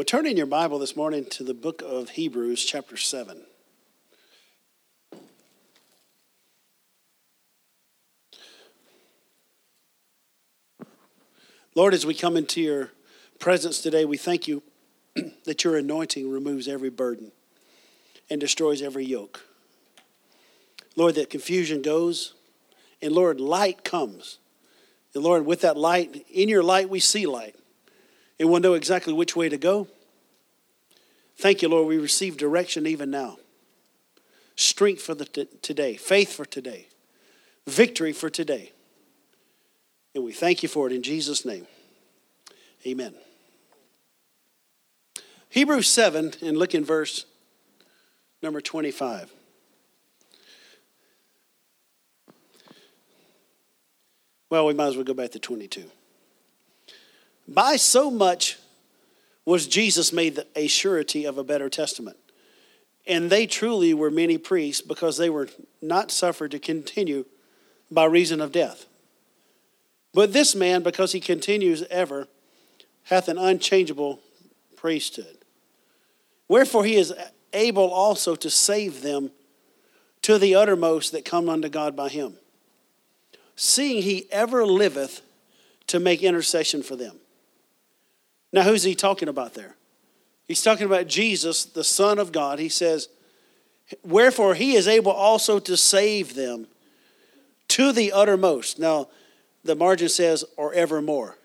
Well, turn in your Bible this morning to the book of Hebrews, chapter 7. Lord, as we come into your presence today, we thank you that your anointing removes every burden and destroys every yoke. Lord, that confusion goes, and Lord, light comes. And Lord, with that light, in your light, we see light and we'll know exactly which way to go. Thank you, Lord. We receive direction even now. Strength for the t- today, faith for today, victory for today. And we thank you for it in Jesus' name. Amen. Hebrews 7, and look in verse number 25. Well, we might as well go back to 22. By so much was Jesus made a surety of a better testament. And they truly were many priests because they were not suffered to continue by reason of death. But this man, because he continues ever, hath an unchangeable priesthood. Wherefore he is able also to save them to the uttermost that come unto God by him, seeing he ever liveth to make intercession for them. Now, who's he talking about there? He's talking about Jesus, the Son of God. He says, Wherefore he is able also to save them to the uttermost. Now, the margin says, or evermore.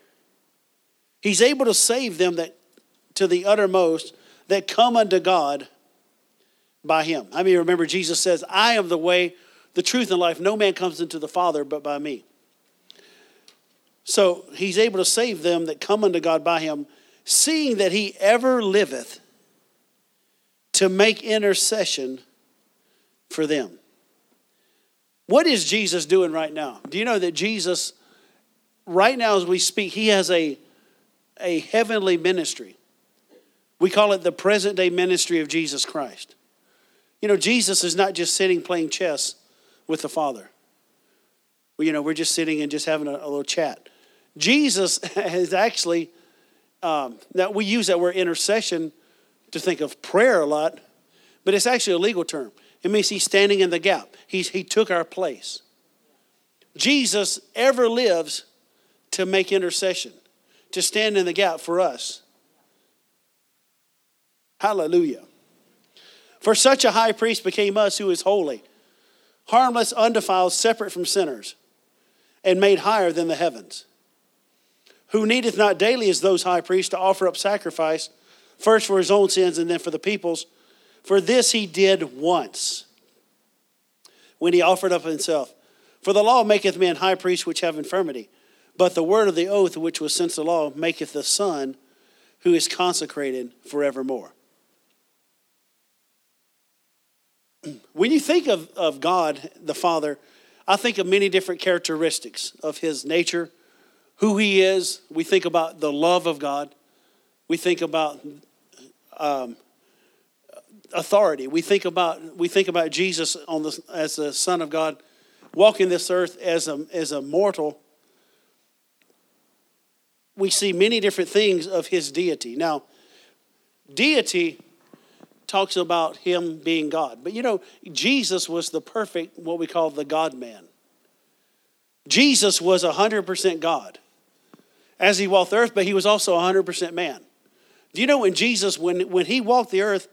He's able to save them that to the uttermost that come unto God by him. I mean, remember, Jesus says, I am the way, the truth, and life. No man comes into the Father but by me. So he's able to save them that come unto God by him seeing that he ever liveth to make intercession for them. What is Jesus doing right now? Do you know that Jesus, right now as we speak, he has a, a heavenly ministry? We call it the present day ministry of Jesus Christ. You know, Jesus is not just sitting playing chess with the Father. You know, we're just sitting and just having a, a little chat. Jesus is actually um, now, we use that word intercession to think of prayer a lot, but it's actually a legal term. It means he's standing in the gap, he's, he took our place. Jesus ever lives to make intercession, to stand in the gap for us. Hallelujah. For such a high priest became us who is holy, harmless, undefiled, separate from sinners, and made higher than the heavens who needeth not daily as those high priests to offer up sacrifice, first for his own sins and then for the people's. For this he did once, when he offered up himself. For the law maketh men high priests which have infirmity, but the word of the oath which was since the law maketh the Son who is consecrated forevermore. When you think of, of God, the Father, I think of many different characteristics of his nature, who he is. We think about the love of God. We think about um, authority. We think about we think about Jesus on the, as the Son of God, walking this earth as a as a mortal. We see many different things of his deity. Now, deity talks about him being God, but you know Jesus was the perfect what we call the God man. Jesus was hundred percent God as he walked the earth, but he was also 100% man. Do you know when Jesus, when, when he walked the earth,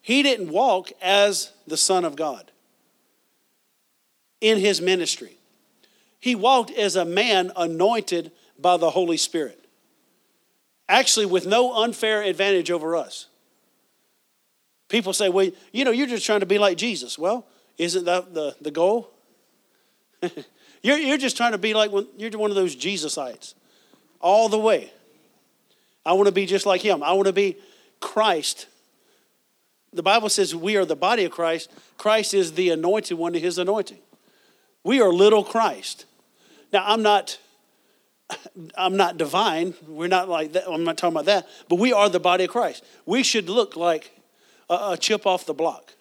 he didn't walk as the Son of God in his ministry. He walked as a man anointed by the Holy Spirit, actually, with no unfair advantage over us. People say, well, you know, you're just trying to be like Jesus. Well, isn't that the, the goal? you're, you're just trying to be like, one, you're one of those Jesusites all the way. I want to be just like him. I want to be Christ. The Bible says we are the body of Christ. Christ is the anointed one to his anointing. We are little Christ. Now, I'm not I'm not divine. We're not like that. I'm not talking about that. But we are the body of Christ. We should look like a, a chip off the block.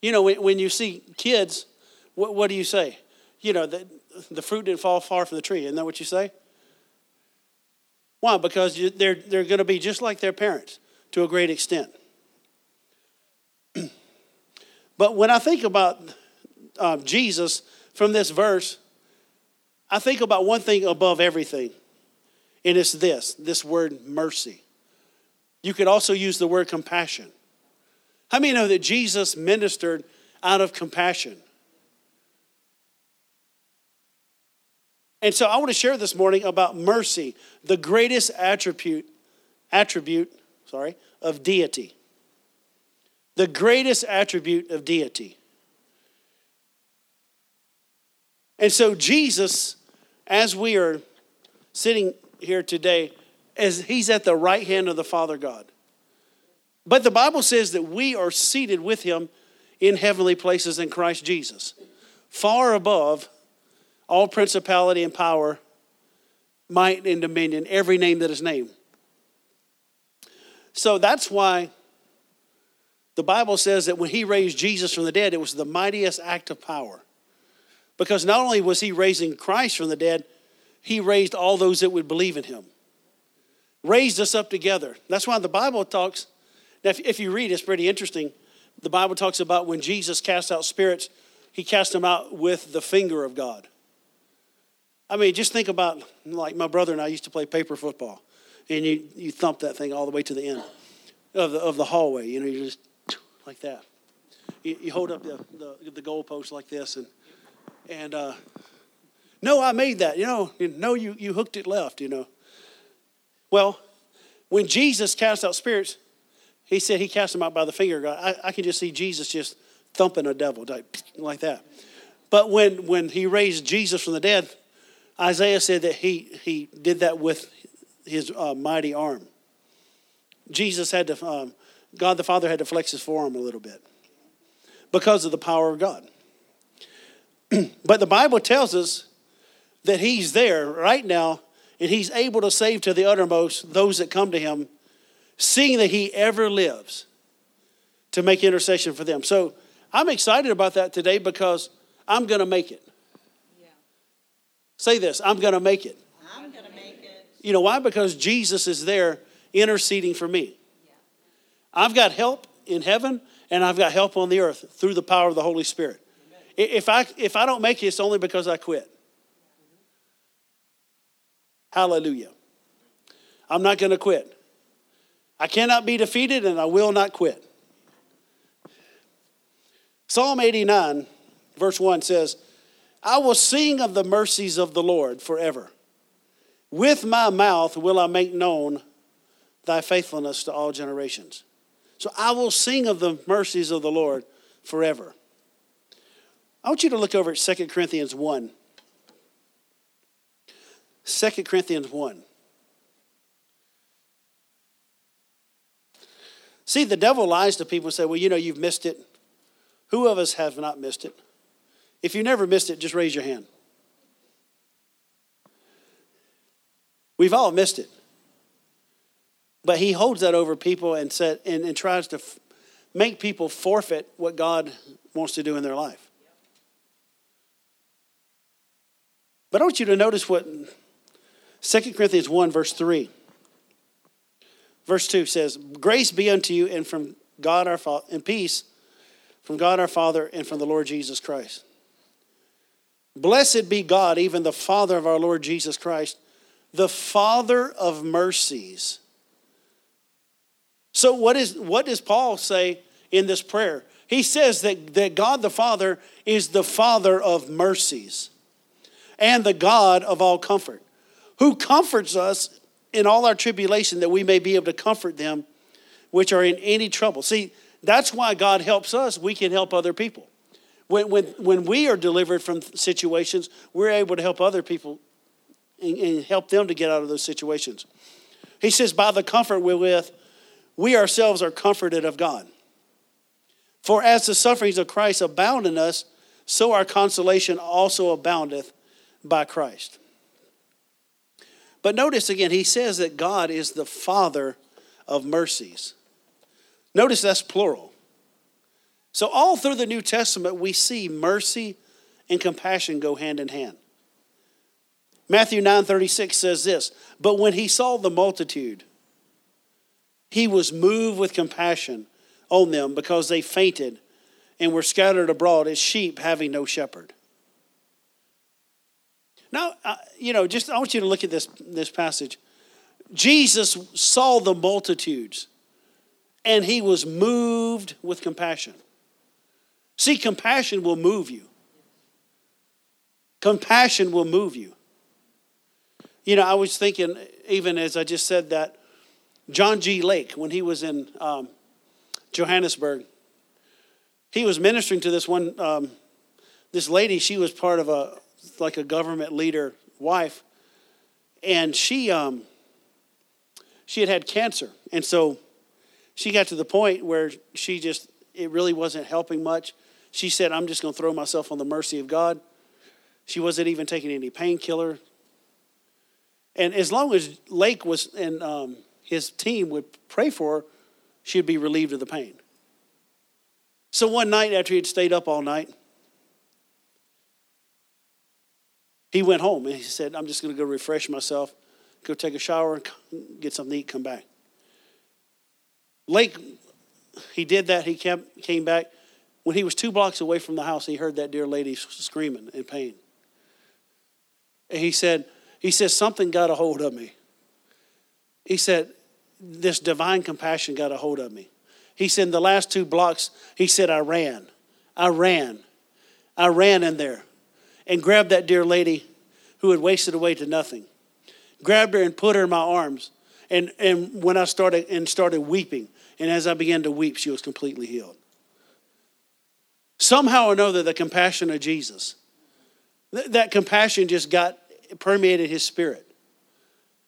You know, when, when you see kids, what, what do you say? You know, the, the fruit didn't fall far from the tree. Isn't that what you say? Why? Because they're, they're going to be just like their parents to a great extent. but when I think about uh, Jesus from this verse, I think about one thing above everything, and it's this this word mercy. You could also use the word compassion. How many know that Jesus ministered out of compassion? And so I want to share this morning about mercy, the greatest attribute attribute, sorry, of deity. The greatest attribute of deity. And so Jesus as we are sitting here today as he's at the right hand of the Father God. But the Bible says that we are seated with him in heavenly places in Christ Jesus, far above all principality and power, might and dominion, every name that is named. So that's why the Bible says that when he raised Jesus from the dead, it was the mightiest act of power. Because not only was he raising Christ from the dead, he raised all those that would believe in him. Raised us up together. That's why the Bible talks. Now, if, if you read, it's pretty interesting. The Bible talks about when Jesus cast out spirits, he cast them out with the finger of God. I mean, just think about like my brother and I used to play paper football, and you, you thump that thing all the way to the end of the, of the hallway. You know, you just like that. You, you hold up the, the, the goalpost like this, and, and uh, no, I made that. You know, no, you, you hooked it left, you know. Well, when Jesus cast out spirits, he said he cast them out by the finger. I, I can just see Jesus just thumping a devil like that. But when, when he raised Jesus from the dead, Isaiah said that he, he did that with his uh, mighty arm. Jesus had to, um, God the Father had to flex his forearm a little bit because of the power of God. but the Bible tells us that he's there right now and he's able to save to the uttermost those that come to him, seeing that he ever lives to make intercession for them. So I'm excited about that today because I'm going to make it. Say this I'm going to make it. I'm going to make it. You know why? Because Jesus is there interceding for me. Yeah. I've got help in heaven and I've got help on the earth through the power of the Holy Spirit. Amen. If I, if I don't make it, it's only because I quit. Hallelujah. I'm not going to quit. I cannot be defeated and I will not quit. Psalm 89, verse 1 says, I will sing of the mercies of the Lord forever. With my mouth will I make known thy faithfulness to all generations. So I will sing of the mercies of the Lord forever. I want you to look over at 2 Corinthians 1. 2 Corinthians 1. See, the devil lies to people and say, well, you know, you've missed it. Who of us have not missed it? If you never missed it, just raise your hand. We've all missed it. But he holds that over people and, set, and, and tries to f- make people forfeit what God wants to do in their life. But I want you to notice what 2 Corinthians 1, verse 3. Verse 2 says, Grace be unto you and from God our Father, and peace from God our Father and from the Lord Jesus Christ. Blessed be God, even the Father of our Lord Jesus Christ, the Father of mercies. So, what, is, what does Paul say in this prayer? He says that, that God the Father is the Father of mercies and the God of all comfort, who comforts us in all our tribulation that we may be able to comfort them which are in any trouble. See, that's why God helps us, we can help other people. When, when, when we are delivered from situations, we're able to help other people and, and help them to get out of those situations. He says, by the comfort wherewith we ourselves are comforted of God. For as the sufferings of Christ abound in us, so our consolation also aboundeth by Christ. But notice again, he says that God is the Father of mercies. Notice that's plural. So, all through the New Testament, we see mercy and compassion go hand in hand. Matthew 9:36 says this, "But when he saw the multitude, he was moved with compassion on them because they fainted and were scattered abroad as sheep having no shepherd." Now, uh, you know, just I want you to look at this this passage. Jesus saw the multitudes and he was moved with compassion. See, compassion will move you. Compassion will move you. You know, I was thinking, even as I just said that, John G. Lake, when he was in um, Johannesburg, he was ministering to this one, um, this lady. She was part of a, like a government leader wife, and she, um, she had had cancer, and so she got to the point where she just, it really wasn't helping much. She said, I'm just going to throw myself on the mercy of God. She wasn't even taking any painkiller. And as long as Lake was and um, his team would pray for her, she'd be relieved of the pain. So one night after he had stayed up all night, he went home and he said, I'm just going to go refresh myself, go take a shower, get something to eat, come back. Lake, he did that. He kept, came back. When he was two blocks away from the house, he heard that dear lady screaming in pain. And he said, he says, something got a hold of me. He said, this divine compassion got a hold of me. He said, in the last two blocks, he said, I ran. I ran. I ran in there and grabbed that dear lady who had wasted away to nothing. Grabbed her and put her in my arms. And, and when I started and started weeping, and as I began to weep, she was completely healed. Somehow or another, the compassion of Jesus, that compassion just got permeated his spirit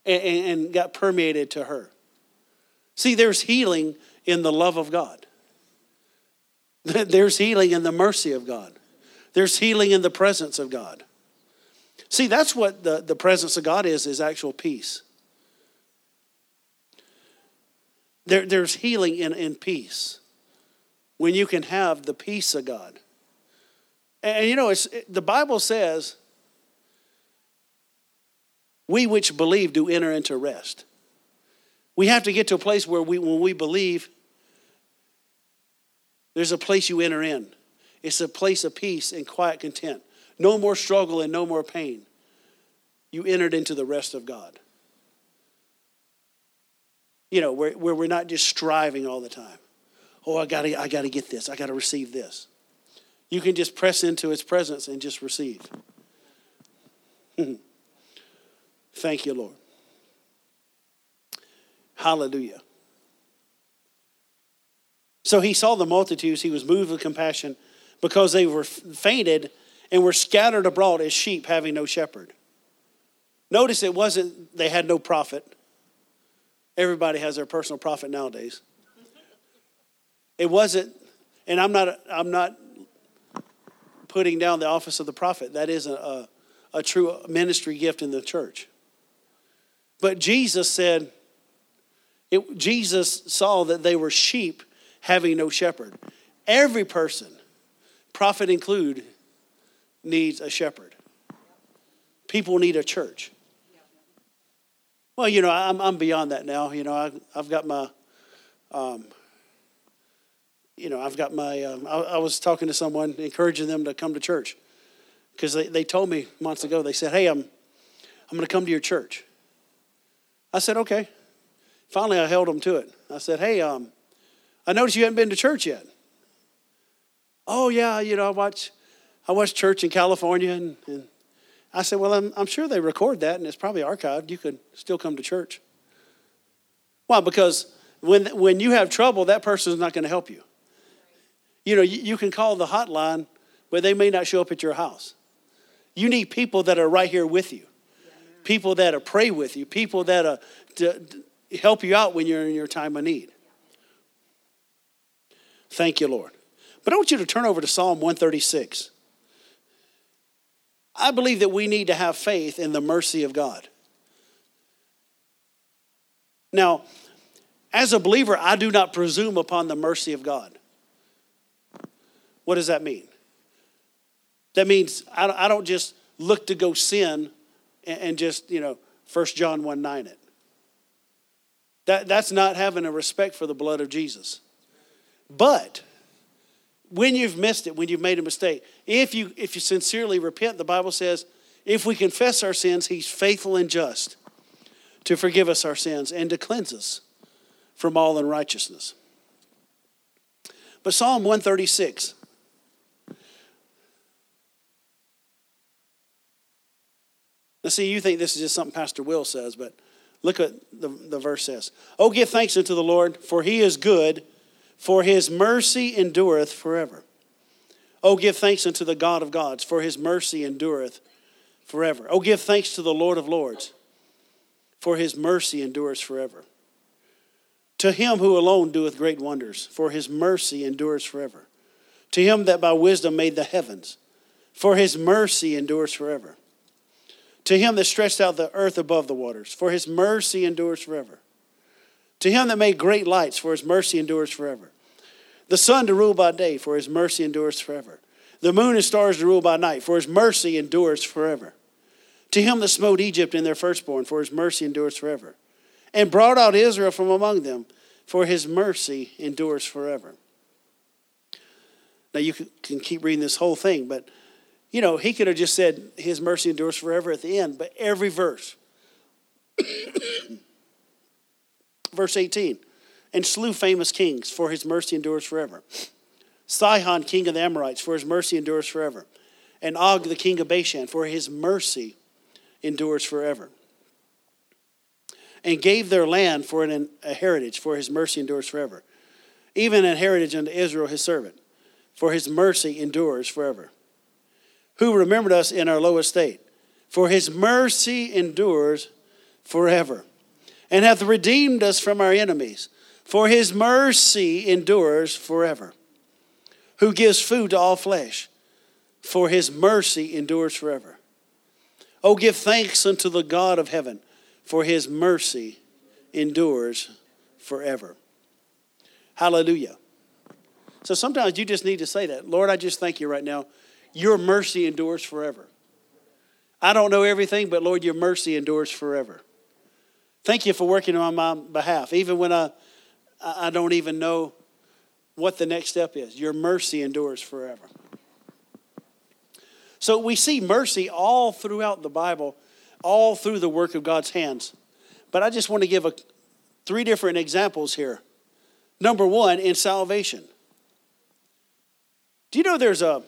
and, and got permeated to her. See, there's healing in the love of God. There's healing in the mercy of God. There's healing in the presence of God. See, that's what the, the presence of God is, is actual peace. There, there's healing in, in peace when you can have the peace of God. And, you know, it's, it, the Bible says, we which believe do enter into rest. We have to get to a place where we, when we believe, there's a place you enter in. It's a place of peace and quiet content. No more struggle and no more pain. You entered into the rest of God you know, where, where we're not just striving all the time. Oh, I gotta, I gotta get this. I gotta receive this. You can just press into its presence and just receive. Thank you, Lord. Hallelujah. So he saw the multitudes. He was moved with compassion because they were fainted and were scattered abroad as sheep having no shepherd. Notice it wasn't they had no prophet. Everybody has their personal prophet nowadays. It wasn't, and I'm not, I'm not putting down the office of the prophet. That is a, a, a true ministry gift in the church. But Jesus said, it, Jesus saw that they were sheep having no shepherd. Every person, prophet include, needs a shepherd. People need a church. Well, you know, I'm, I'm beyond that now. You know, I, I've got my, um, you know, I've got my, um, I, I, was talking to someone, encouraging them to come to church because they, they told me months ago, they said, hey, I'm, I'm going to come to your church. I said, okay. Finally, I held them to it. I said, hey, um, I noticed you haven't been to church yet. Oh, yeah, you know, I watch, I watch church in California and, and I said, Well, I'm, I'm sure they record that and it's probably archived. You could still come to church. Why? Because when, when you have trouble, that person is not going to help you. You know, you, you can call the hotline, but they may not show up at your house. You need people that are right here with you, people that are pray with you, people that are to, to help you out when you're in your time of need. Thank you, Lord. But I want you to turn over to Psalm 136. I believe that we need to have faith in the mercy of God. Now, as a believer, I do not presume upon the mercy of God. What does that mean? That means I don't just look to go sin and, just, you know, 1 John 1 9 it. That, that's not having a respect for the blood of Jesus. But when you've missed it, when you've made a mistake, if you, if you sincerely repent, the Bible says, if we confess our sins, He's faithful and just to forgive us our sins and to cleanse us from all unrighteousness. But Psalm 136. Now, see, you think this is just something Pastor Will says, but look what the, the verse says. Oh, give thanks unto the Lord, for he is good, for his mercy endureth forever. Oh, give thanks unto the God of gods, for his mercy endureth forever. Oh, give thanks to the Lord of lords, for his mercy endures forever. To him who alone doeth great wonders, for his mercy endures forever. To him that by wisdom made the heavens, for his mercy endures forever. To him that stretched out the earth above the waters, for his mercy endures forever. To him that made great lights, for his mercy endures forever. The sun to rule by day, for his mercy endures forever. The moon and stars to rule by night, for his mercy endures forever. To him that smote Egypt in their firstborn, for his mercy endures forever and brought out Israel from among them, for his mercy endures forever. Now, you can keep reading this whole thing, but you know, he could have just said his mercy endures forever at the end, but every verse. verse 18 and slew famous kings, for his mercy endures forever. Sihon, king of the Amorites, for his mercy endures forever. And Og, the king of Bashan, for his mercy endures forever and gave their land for an, a heritage, for his mercy endures forever. Even an heritage unto Israel his servant, for his mercy endures forever. Who remembered us in our low estate, for his mercy endures forever. And hath redeemed us from our enemies, for his mercy endures forever. Who gives food to all flesh, for his mercy endures forever. Oh, give thanks unto the God of heaven for his mercy endures forever. Hallelujah. So sometimes you just need to say that. Lord, I just thank you right now. Your mercy endures forever. I don't know everything, but Lord, your mercy endures forever. Thank you for working on my behalf, even when I, I don't even know what the next step is. Your mercy endures forever. So we see mercy all throughout the Bible all through the work of God's hands. But I just want to give a, three different examples here. Number one, in salvation. Do you know there's a,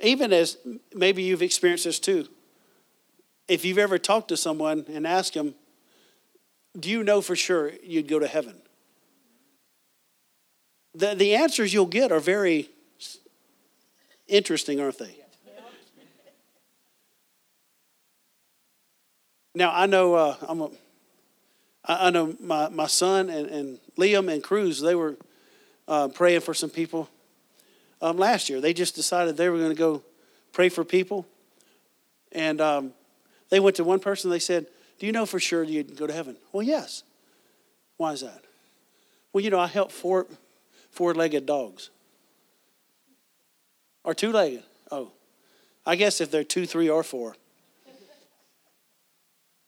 even as maybe you've experienced this too, if you've ever talked to someone and asked them, do you know for sure you'd go to heaven? The, the answers you'll get are very interesting, aren't they? Now I know uh, I'm a, I know my, my son and, and Liam and Cruz they were uh, praying for some people um, last year. They just decided they were going to go pray for people, and um, they went to one person. They said, "Do you know for sure you'd go to heaven?" Well, yes. Why is that? Well, you know I help four four-legged dogs or two-legged. Oh, I guess if they're two, three, or four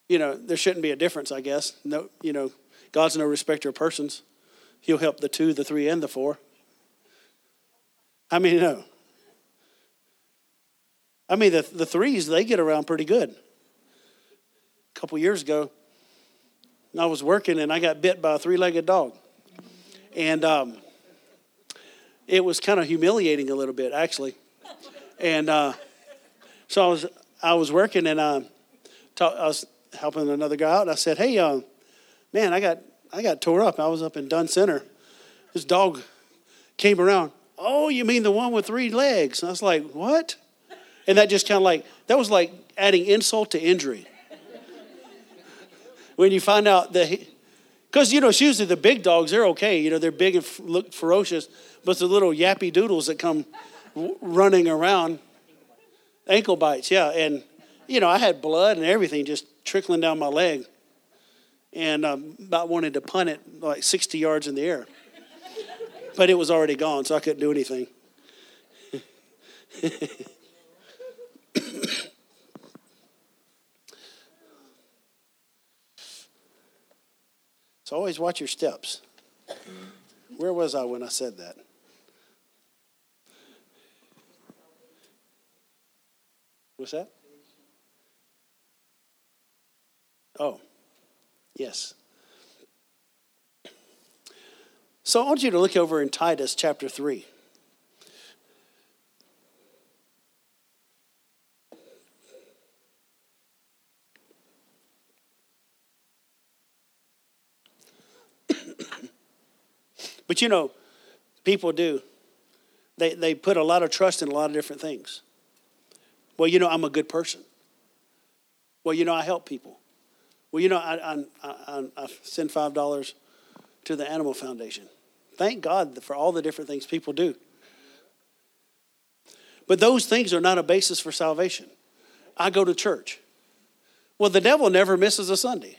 you know, there shouldn't be a difference, I guess. No, you know, God's no respecter of persons. He'll help the two, the three, and the four. I mean, no. I mean, the, the threes, they get around pretty good. A couple years ago, I was working and I got bit by a three legged dog. And um, it was kind of humiliating a little bit, actually. And uh, so I was, I was working and uh, I was helping another guy out, and I said, "Hey, uh, man, I got I got tore up. I was up in Dunn Center. This dog came around. Oh, you mean the one with three legs?" And I was like, "What?" And that just kind of like that was like adding insult to injury. when you find out that, because you know, it's usually the big dogs. They're okay. You know, they're big and f- look ferocious, but the little yappy doodles that come w- running around, ankle bites. Yeah, and you know, I had blood and everything just trickling down my leg and um, about wanted to punt it like 60 yards in the air but it was already gone, so I couldn't do anything. so always watch your steps. Where was I when I said that? What's that? Oh, yes. So I want you to look over in Titus chapter 3. but you know, people do. They, they put a lot of trust in a lot of different things. Well, you know, I'm a good person. Well, you know, I help people. Well, you know, I, I, I, I send $5 to the Animal Foundation. Thank God for all the different things people do. But those things are not a basis for salvation. I go to church. Well, the devil never misses a Sunday,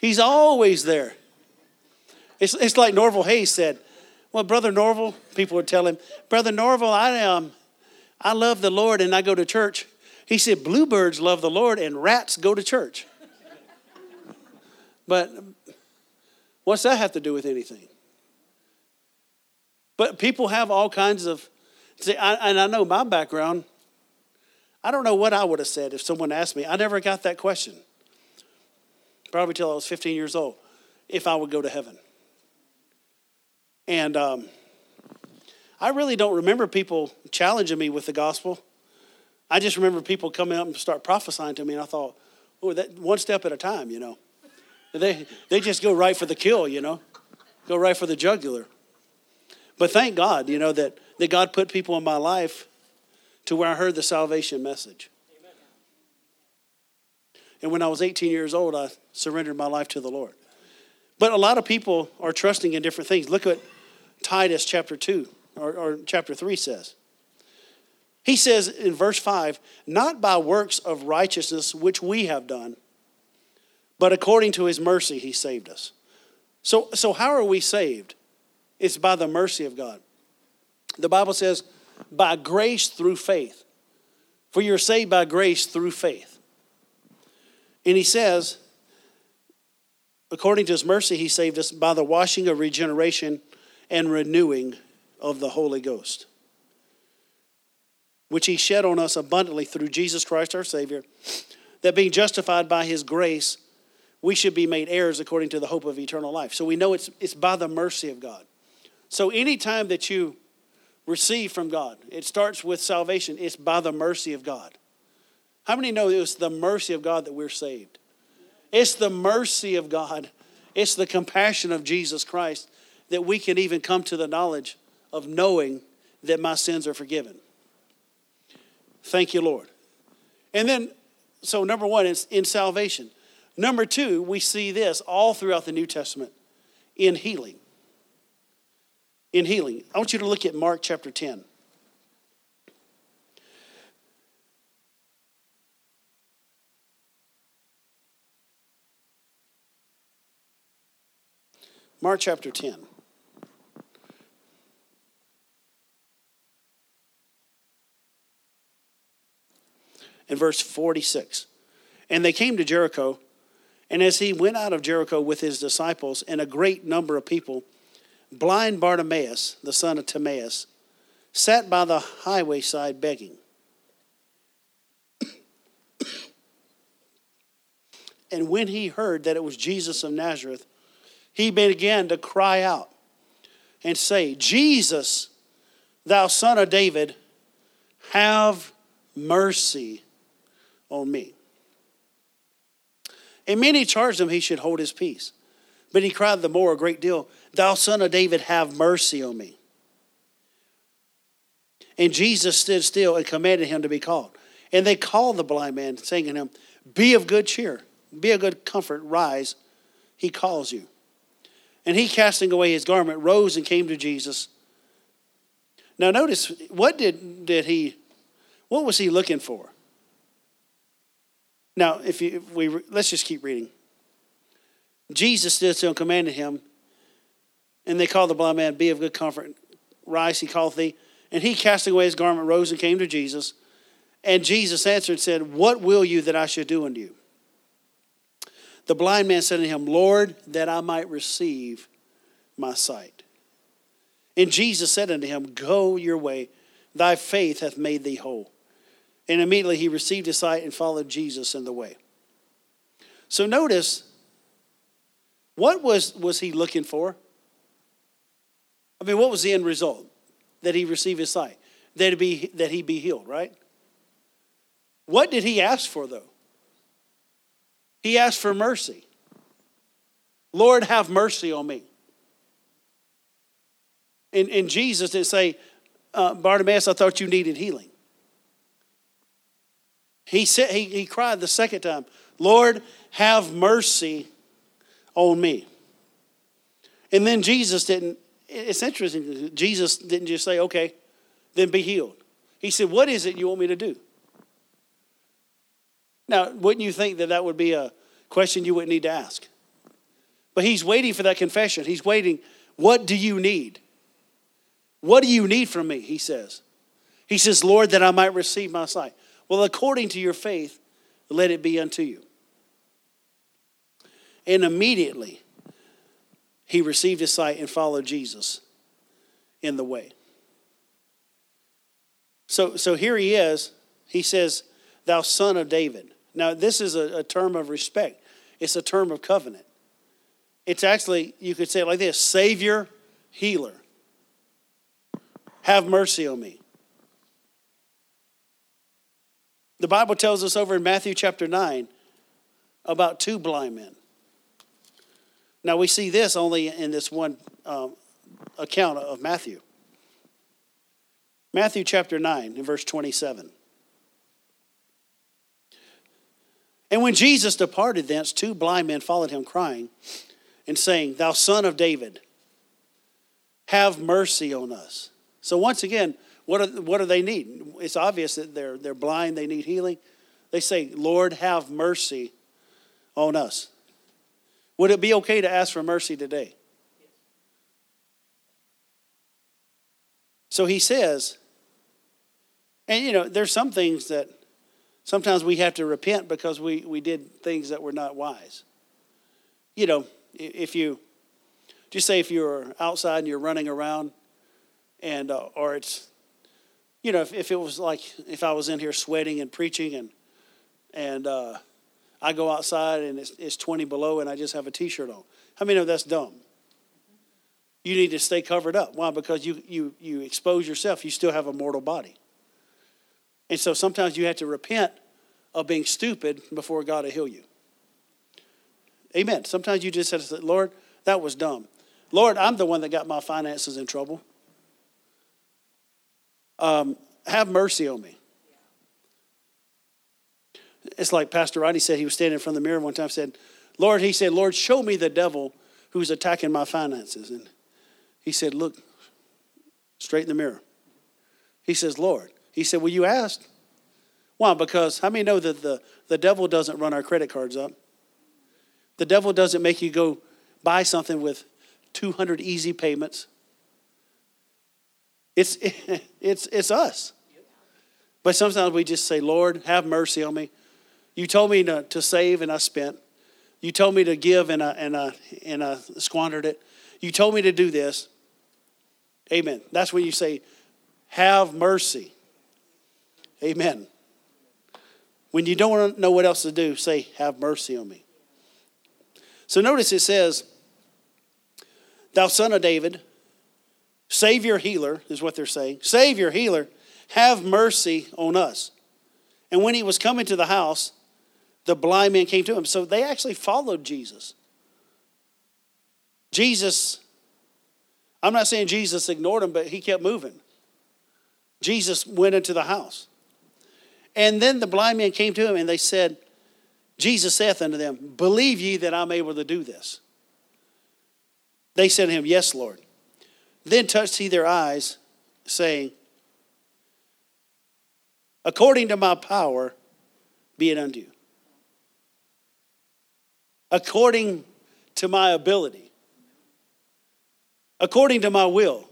he's always there. It's, it's like Norval Hayes said. Well, Brother Norval, people would tell him, Brother Norval, I, um, I love the Lord and I go to church. He said, Bluebirds love the Lord and rats go to church. But what's that have to do with anything? But people have all kinds of, see, I, and I know my background. I don't know what I would have said if someone asked me. I never got that question. Probably till I was 15 years old, if I would go to heaven. And um, I really don't remember people challenging me with the gospel. I just remember people coming up and start prophesying to me, and I thought, oh, that one step at a time, you know. They, they just go right for the kill, you know, go right for the jugular. But thank God, you know, that, that God put people in my life to where I heard the salvation message. Amen. And when I was 18 years old, I surrendered my life to the Lord. But a lot of people are trusting in different things. Look at Titus chapter 2 or, or chapter 3 says. He says in verse 5, not by works of righteousness which we have done, but according to his mercy, he saved us. So, so how are we saved? It's by the mercy of God. The Bible says, by grace through faith. For you're saved by grace through faith. And he says, according to his mercy, he saved us by the washing of regeneration and renewing of the Holy Ghost, which he shed on us abundantly through Jesus Christ our Savior, that being justified by his grace, we should be made heirs according to the hope of eternal life. So we know it's, it's by the mercy of God. So anytime that you receive from God, it starts with salvation, it's by the mercy of God. How many know it was the mercy of God that we're saved? It's the mercy of God, it's the compassion of Jesus Christ that we can even come to the knowledge of knowing that my sins are forgiven. Thank you, Lord. And then, so number one is in salvation. Number two, we see this all throughout the New Testament in healing. In healing. I want you to look at Mark chapter 10. Mark chapter 10. And verse 46. And they came to Jericho. And as he went out of Jericho with his disciples and a great number of people, blind Bartimaeus, the son of Timaeus, sat by the highway side begging. and when he heard that it was Jesus of Nazareth, he began to cry out and say, Jesus, thou son of David, have mercy on me. And many charged him he should hold his peace. But he cried the more a great deal, Thou son of David, have mercy on me. And Jesus stood still and commanded him to be called. And they called the blind man, saying to him, Be of good cheer, be of good comfort, rise, he calls you. And he, casting away his garment, rose and came to Jesus. Now notice, what did, did he, what was he looking for? Now, if, you, if we let's just keep reading. Jesus stood still and commanded him, and they called the blind man, "Be of good comfort, rise." He called thee, and he, casting away his garment, rose and came to Jesus. And Jesus answered and said, "What will you that I should do unto you?" The blind man said to him, Lord, that I might receive my sight. And Jesus said unto him, Go your way, thy faith hath made thee whole. And immediately he received his sight and followed Jesus in the way. So notice, what was, was he looking for? I mean, what was the end result? That he receive his sight, that he be, that he be healed, right? What did he ask for, though? He asked for mercy. Lord, have mercy on me. And, and Jesus didn't say, uh, Bartimaeus, I thought you needed healing. He said he, he cried the second time, Lord, have mercy on me. And then Jesus didn't, it's interesting, Jesus didn't just say, okay, then be healed. He said, What is it you want me to do? Now, wouldn't you think that that would be a question you wouldn't need to ask? But he's waiting for that confession. He's waiting, What do you need? What do you need from me? He says. He says, Lord, that I might receive my sight. Well, according to your faith, let it be unto you. And immediately he received his sight and followed Jesus in the way. So, so here he is. He says, Thou son of David. Now, this is a, a term of respect, it's a term of covenant. It's actually, you could say it like this Savior, healer. Have mercy on me. The Bible tells us over in Matthew chapter 9 about two blind men. Now, we see this only in this one um, account of Matthew. Matthew chapter 9, in verse 27. And when Jesus departed thence, two blind men followed him, crying and saying, Thou son of David, have mercy on us. So, once again, what, are, what do they need? It's obvious that they're, they're blind, they need healing. They say, Lord, have mercy on us. Would it be okay to ask for mercy today? So he says, and you know, there's some things that sometimes we have to repent because we, we did things that were not wise. You know, if you just say if you're outside and you're running around and uh, or it's you know if, if it was like if i was in here sweating and preaching and and uh, i go outside and it's, it's 20 below and i just have a t-shirt on how many know that's dumb you need to stay covered up why because you you you expose yourself you still have a mortal body and so sometimes you have to repent of being stupid before God will heal you. Amen. Sometimes you just have to say, Lord, that was dumb. Lord, I'm the one that got my finances in trouble. Um, have mercy on me. It's like Pastor Rodney said, he was standing in front of the mirror one time, said, Lord, he said, Lord, show me the devil who's attacking my finances. And he said, Look straight in the mirror. He says, Lord, he said, Well, you asked. Why? Because how many know that the, the devil doesn't run our credit cards up? The devil doesn't make you go buy something with 200 easy payments. It's, it's, it's us. But sometimes we just say, Lord, have mercy on me. You told me to, to save and I spent. You told me to give and I, and, I, and I squandered it. You told me to do this. Amen. That's when you say, have mercy. Amen. When you don't know what else to do, say, Have mercy on me. So notice it says, Thou son of David, Savior, healer, is what they're saying. Savior, healer, have mercy on us. And when he was coming to the house, the blind man came to him. So they actually followed Jesus. Jesus, I'm not saying Jesus ignored him, but he kept moving. Jesus went into the house. And then the blind man came to him and they said, Jesus saith unto them, Believe ye that I'm able to do this? They said to him, Yes, Lord. Then touched he their eyes, saying, According to my power, be it unto you. According to my ability. According to my will.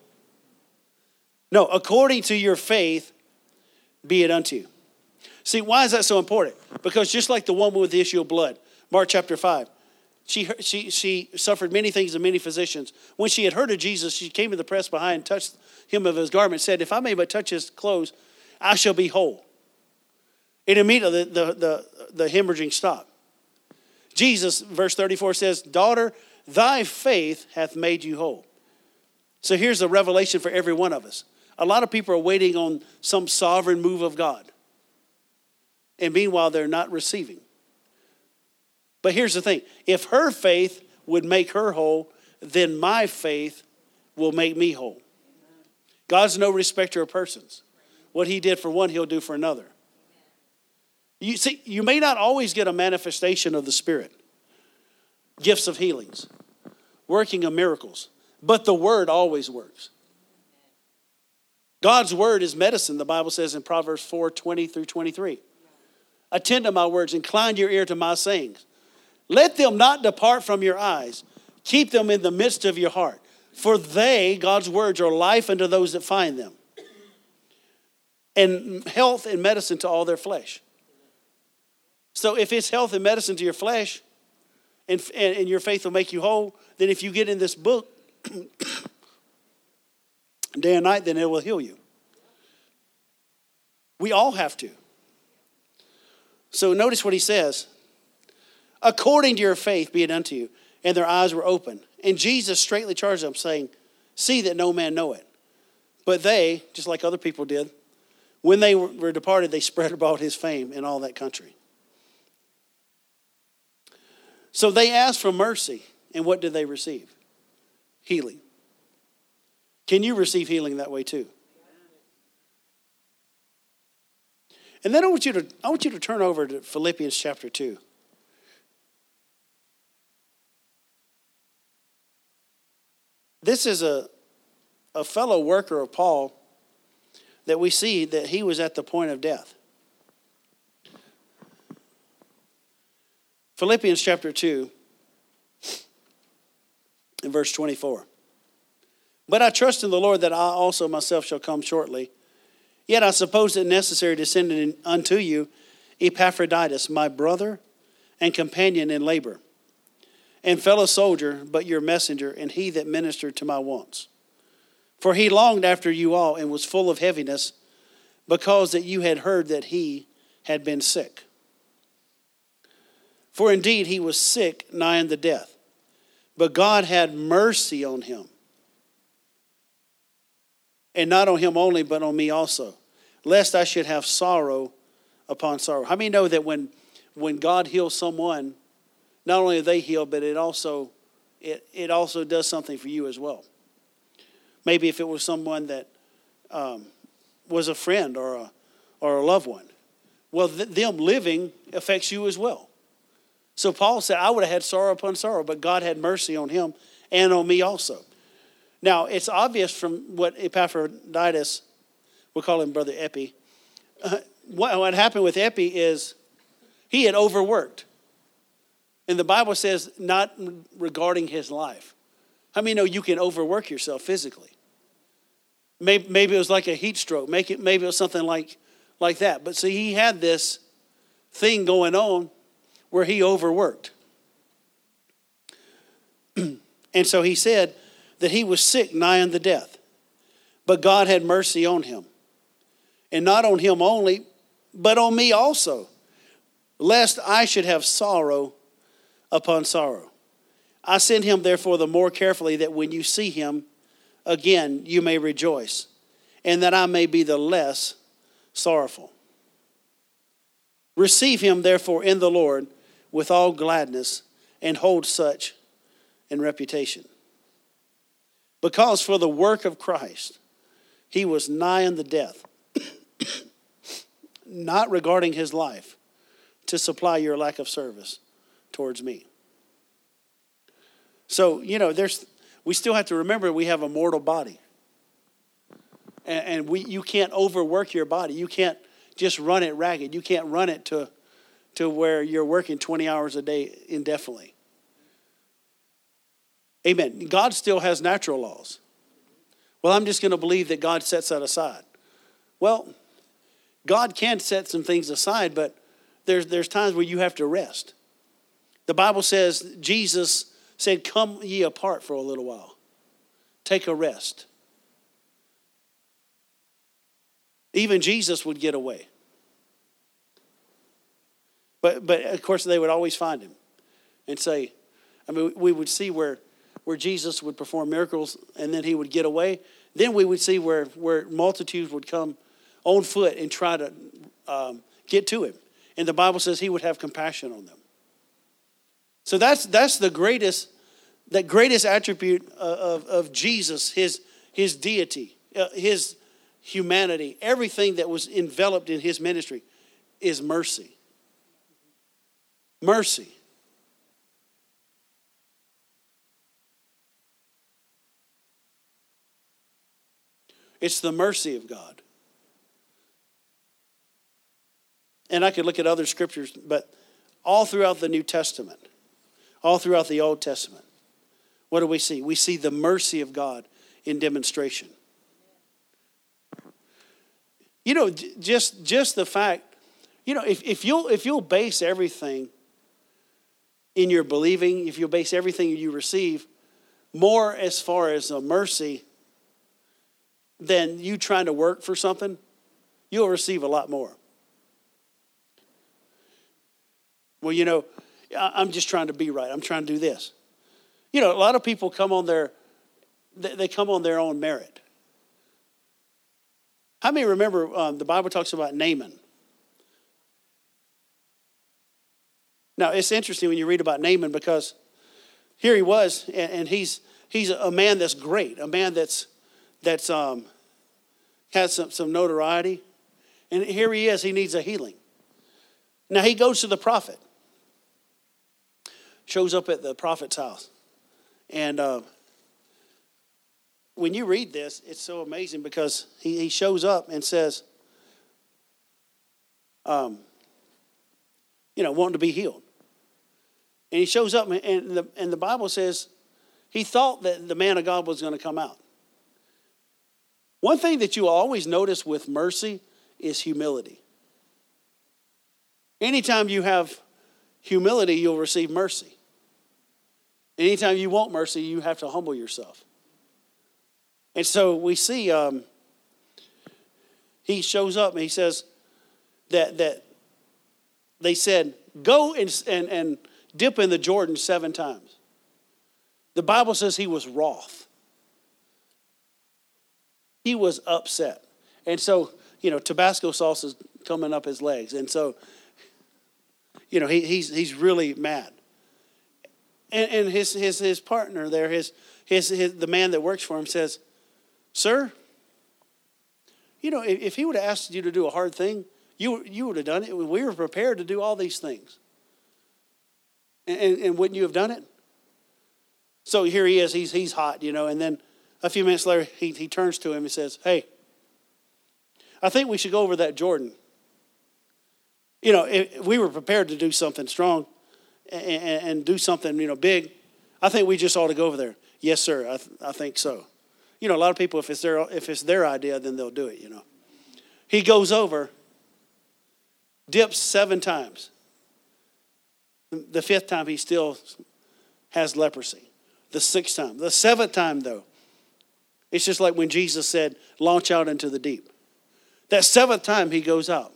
No, according to your faith, be it unto you. See, why is that so important? Because just like the woman with the issue of blood, Mark chapter 5, She, she, she suffered many things and many physicians. When she had heard of Jesus, she came to the press behind touched him of his garment, said, If I may but touch his clothes, I shall be whole. And immediately the, the, the, the hemorrhaging stopped. Jesus, verse 34 says, Daughter, thy faith hath made you whole. So here's a revelation for every one of us. A lot of people are waiting on some sovereign move of God. And meanwhile, they're not receiving. But here's the thing if her faith would make her whole, then my faith will make me whole. God's no respecter of persons. What he did for one, he'll do for another. You see, you may not always get a manifestation of the Spirit, gifts of healings, working of miracles, but the word always works. God's word is medicine, the Bible says in Proverbs 4 20 through 23. Attend to my words, incline your ear to my sayings. Let them not depart from your eyes. Keep them in the midst of your heart. For they, God's words, are life unto those that find them, and health and medicine to all their flesh. So if it's health and medicine to your flesh, and, and, and your faith will make you whole, then if you get in this book day and night, then it will heal you. We all have to. So notice what he says according to your faith be it unto you. And their eyes were open. And Jesus straightly charged them, saying, See that no man know it. But they, just like other people did, when they were departed, they spread about his fame in all that country. So they asked for mercy. And what did they receive? Healing. Can you receive healing that way too? And then I want you to, I want you to turn over to Philippians chapter 2. This is a, a fellow worker of Paul that we see that he was at the point of death. Philippians chapter 2 and verse 24. But I trust in the Lord that I also myself shall come shortly. Yet I suppose it necessary to send unto you Epaphroditus, my brother and companion in labor and fellow soldier, but your messenger, and he that ministered to my wants. For he longed after you all and was full of heaviness, because that you had heard that he had been sick. For indeed he was sick, nigh unto death, but God had mercy on him. And not on him only, but on me also, lest I should have sorrow upon sorrow. How many know that when, when God heals someone, not only are they healed, but it also it, it also does something for you as well. Maybe if it was someone that um, was a friend or a, or a loved one. Well, th- them living affects you as well. So Paul said, I would have had sorrow upon sorrow, but God had mercy on him and on me also. Now, it's obvious from what Epaphroditus, we'll call him Brother Epi, uh, what, what happened with Epi is he had overworked. And the Bible says, not regarding his life. How many know you can overwork yourself physically? Maybe, maybe it was like a heat stroke. Maybe it, was something like, like that. But see, he had this thing going on where he overworked. and so he said that he was sick nigh unto death. But God had mercy on him. And not on him only, but on me also, lest I should have sorrow upon sorrow. I send him therefore the more carefully that when you see him again, you may rejoice, and that I may be the less sorrowful. Receive him therefore in the Lord with all gladness, and hold such in reputation. Because for the work of Christ, he was nigh unto death, not regarding his life, to supply your lack of service towards me. So, you know, there's we still have to remember we have a mortal body. And, and we you can't overwork your body. You can't just run it ragged. You can't run it to to where you're working 20 hours a day indefinitely. Amen. God still has natural laws. Well, I'm just going to believe that God sets that aside. Well, God can set some things aside, but there's, there's times where you have to rest. The Bible says Jesus said, Come ye apart for a little while, take a rest. Even Jesus would get away. But, but of course, they would always find him and say, I mean, we would see where, where Jesus would perform miracles and then he would get away. Then we would see where, where multitudes would come on foot and try to um, get to him. And the Bible says he would have compassion on them. So that's, that's the greatest, that greatest attribute of, of Jesus, his, his deity, uh, his humanity, everything that was enveloped in his ministry is mercy. Mercy. It's the mercy of God. And I could look at other scriptures, but all throughout the New Testament, all throughout the Old Testament, what do we see? We see the mercy of God in demonstration. You know, just just the fact, you know, if, if you'll if you'll base everything in your believing, if you'll base everything you receive more as far as a mercy than you trying to work for something, you'll receive a lot more. Well, you know, I'm just trying to be right. I'm trying to do this. You know, a lot of people come on their they come on their own merit. How many remember um, the Bible talks about Naaman? Now it's interesting when you read about Naaman because here he was, and, and he's he's a man that's great, a man that's that's um, has some, some notoriety, and here he is. He needs a healing. Now he goes to the prophet shows up at the prophet's house. And uh, when you read this, it's so amazing because he, he shows up and says, um, you know, wanting to be healed. And he shows up, and the, and the Bible says he thought that the man of God was going to come out. One thing that you always notice with mercy is humility. Anytime you have humility, you'll receive mercy. Anytime you want mercy, you have to humble yourself. And so we see um, he shows up and he says that, that they said, Go and, and, and dip in the Jordan seven times. The Bible says he was wroth. He was upset. And so, you know, Tabasco sauce is coming up his legs. And so, you know, he, he's, he's really mad and, and his, his, his partner there, his, his, his, the man that works for him, says, Sir, you know, if, if he would have asked you to do a hard thing, you, you would have done it. We were prepared to do all these things. And, and, and wouldn't you have done it? So here he is. He's, he's hot, you know. And then a few minutes later, he, he turns to him and says, Hey, I think we should go over that Jordan. You know, if we were prepared to do something strong and, and do something, you know, big, I think we just ought to go over there. Yes, sir. I, th- I think so. You know, a lot of people, if it's their if it's their idea, then they'll do it. You know, he goes over, dips seven times. The fifth time, he still has leprosy. The sixth time, the seventh time, though, it's just like when Jesus said, "Launch out into the deep." That seventh time, he goes out.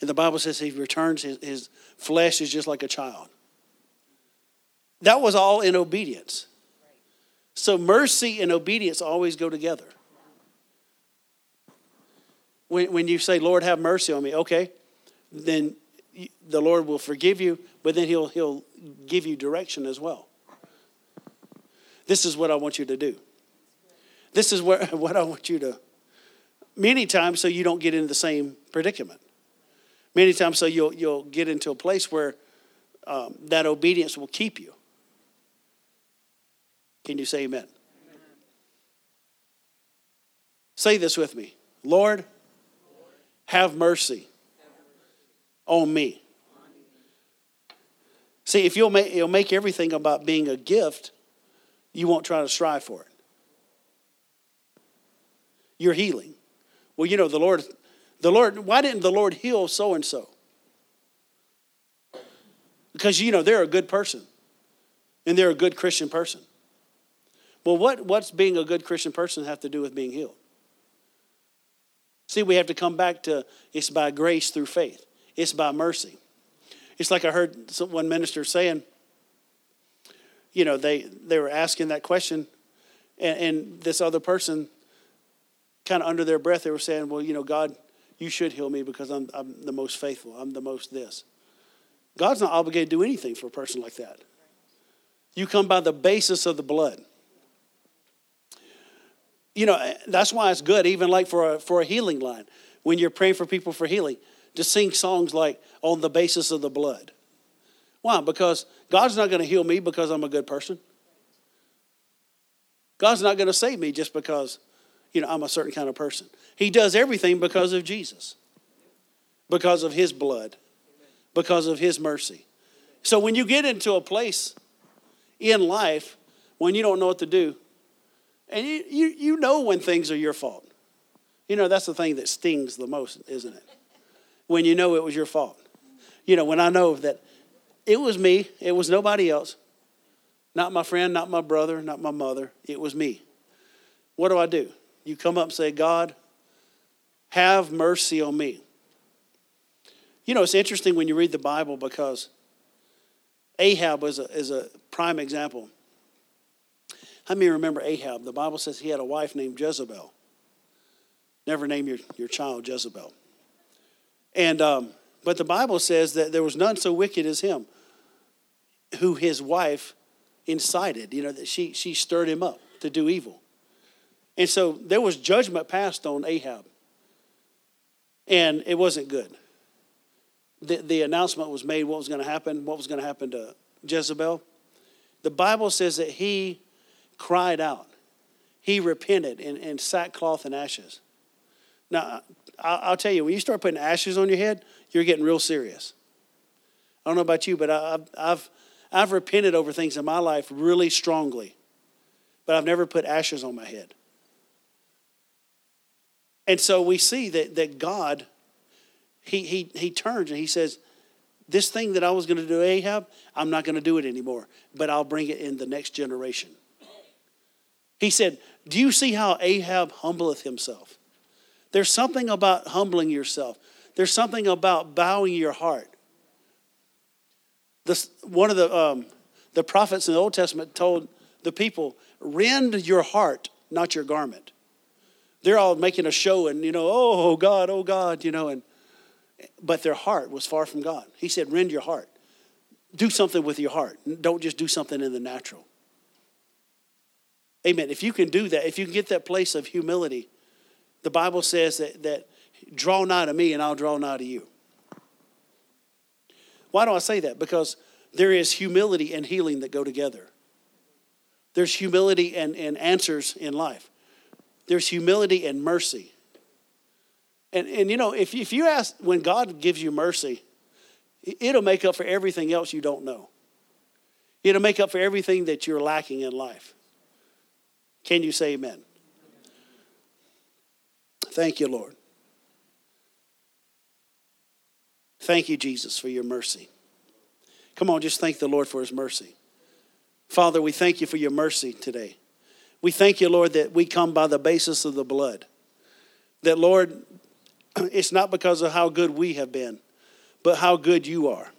And the Bible says he returns, his, his flesh is just like a child. That was all in obedience. So mercy and obedience always go together. When, when you say, Lord, have mercy on me, okay, then the Lord will forgive you, but then he'll, he'll give you direction as well. This is what I want you to do. This is what, what I want you to, many times, so you don't get into the same predicament. Many times, so you'll, you'll get into a place where um, that obedience will keep you. Can you say amen? amen? Say this with me Lord, have mercy on me. See, if you'll make, you'll make everything about being a gift, you won't try to strive for it. Your healing. Well, you know, the Lord the Lord, why didn't the Lord heal so and so? because you know they're a good person and they're a good Christian person. Well, what, what's being a good Christian person have to do with being healed? See, we have to come back to it's by grace through faith, it's by mercy. It's like I heard one minister saying, you know, they, they were asking that question, and, and this other person, kind of under their breath, they were saying, well, you know, God, you should heal me because I'm, I'm the most faithful, I'm the most this. God's not obligated to do anything for a person like that. You come by the basis of the blood. You know, that's why it's good, even like for a, for a healing line, when you're praying for people for healing, to sing songs like on the basis of the blood. Why? Because God's not going to heal me because I'm a good person. God's not going to save me just because, you know, I'm a certain kind of person. He does everything because of Jesus, because of his blood, because of his mercy. So when you get into a place in life when you don't know what to do, and you, you, you know when things are your fault. You know, that's the thing that stings the most, isn't it? When you know it was your fault. You know, when I know that it was me, it was nobody else. Not my friend, not my brother, not my mother. It was me. What do I do? You come up and say, God, have mercy on me. You know, it's interesting when you read the Bible because Ahab is a, is a prime example. How many remember Ahab? The Bible says he had a wife named Jezebel. Never name your, your child Jezebel. And, um, but the Bible says that there was none so wicked as him, who his wife incited, you know, that she, she stirred him up to do evil. And so there was judgment passed on Ahab. And it wasn't good. The, the announcement was made what was going to happen, what was going to happen to Jezebel. The Bible says that he cried out. He repented in, in sackcloth and ashes. Now, I'll tell you, when you start putting ashes on your head, you're getting real serious. I don't know about you, but I've, I've, I've repented over things in my life really strongly, but I've never put ashes on my head. And so we see that, that God, he, he, he turns and he says, This thing that I was going to do Ahab, I'm not going to do it anymore, but I'll bring it in the next generation. He said, Do you see how Ahab humbleth himself? There's something about humbling yourself, there's something about bowing your heart. This, one of the, um, the prophets in the Old Testament told the people, rend your heart, not your garment. They're all making a show and, you know, oh God, oh God, you know, and but their heart was far from God. He said, rend your heart. Do something with your heart. Don't just do something in the natural. Amen. If you can do that, if you can get that place of humility, the Bible says that, that draw nigh to me and I'll draw nigh to you. Why do I say that? Because there is humility and healing that go together. There's humility and, and answers in life. There's humility and mercy. And, and you know, if, if you ask, when God gives you mercy, it'll make up for everything else you don't know. It'll make up for everything that you're lacking in life. Can you say amen? Thank you, Lord. Thank you, Jesus, for your mercy. Come on, just thank the Lord for his mercy. Father, we thank you for your mercy today. We thank you, Lord, that we come by the basis of the blood. That, Lord, it's not because of how good we have been, but how good you are.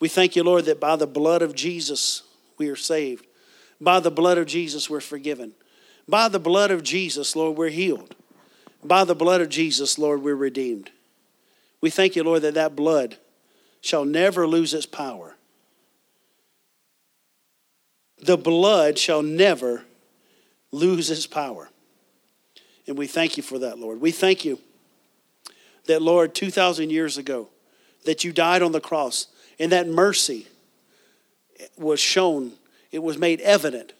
We thank you, Lord, that by the blood of Jesus we are saved. By the blood of Jesus we're forgiven. By the blood of Jesus, Lord, we're healed. By the blood of Jesus, Lord, we're redeemed. We thank you, Lord, that that blood shall never lose its power. The blood shall never lose its power. And we thank you for that, Lord. We thank you that, Lord, 2,000 years ago, that you died on the cross and that mercy was shown, it was made evident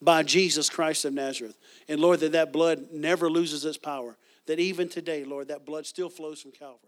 by Jesus Christ of Nazareth. And Lord, that that blood never loses its power. That even today, Lord, that blood still flows from Calvary.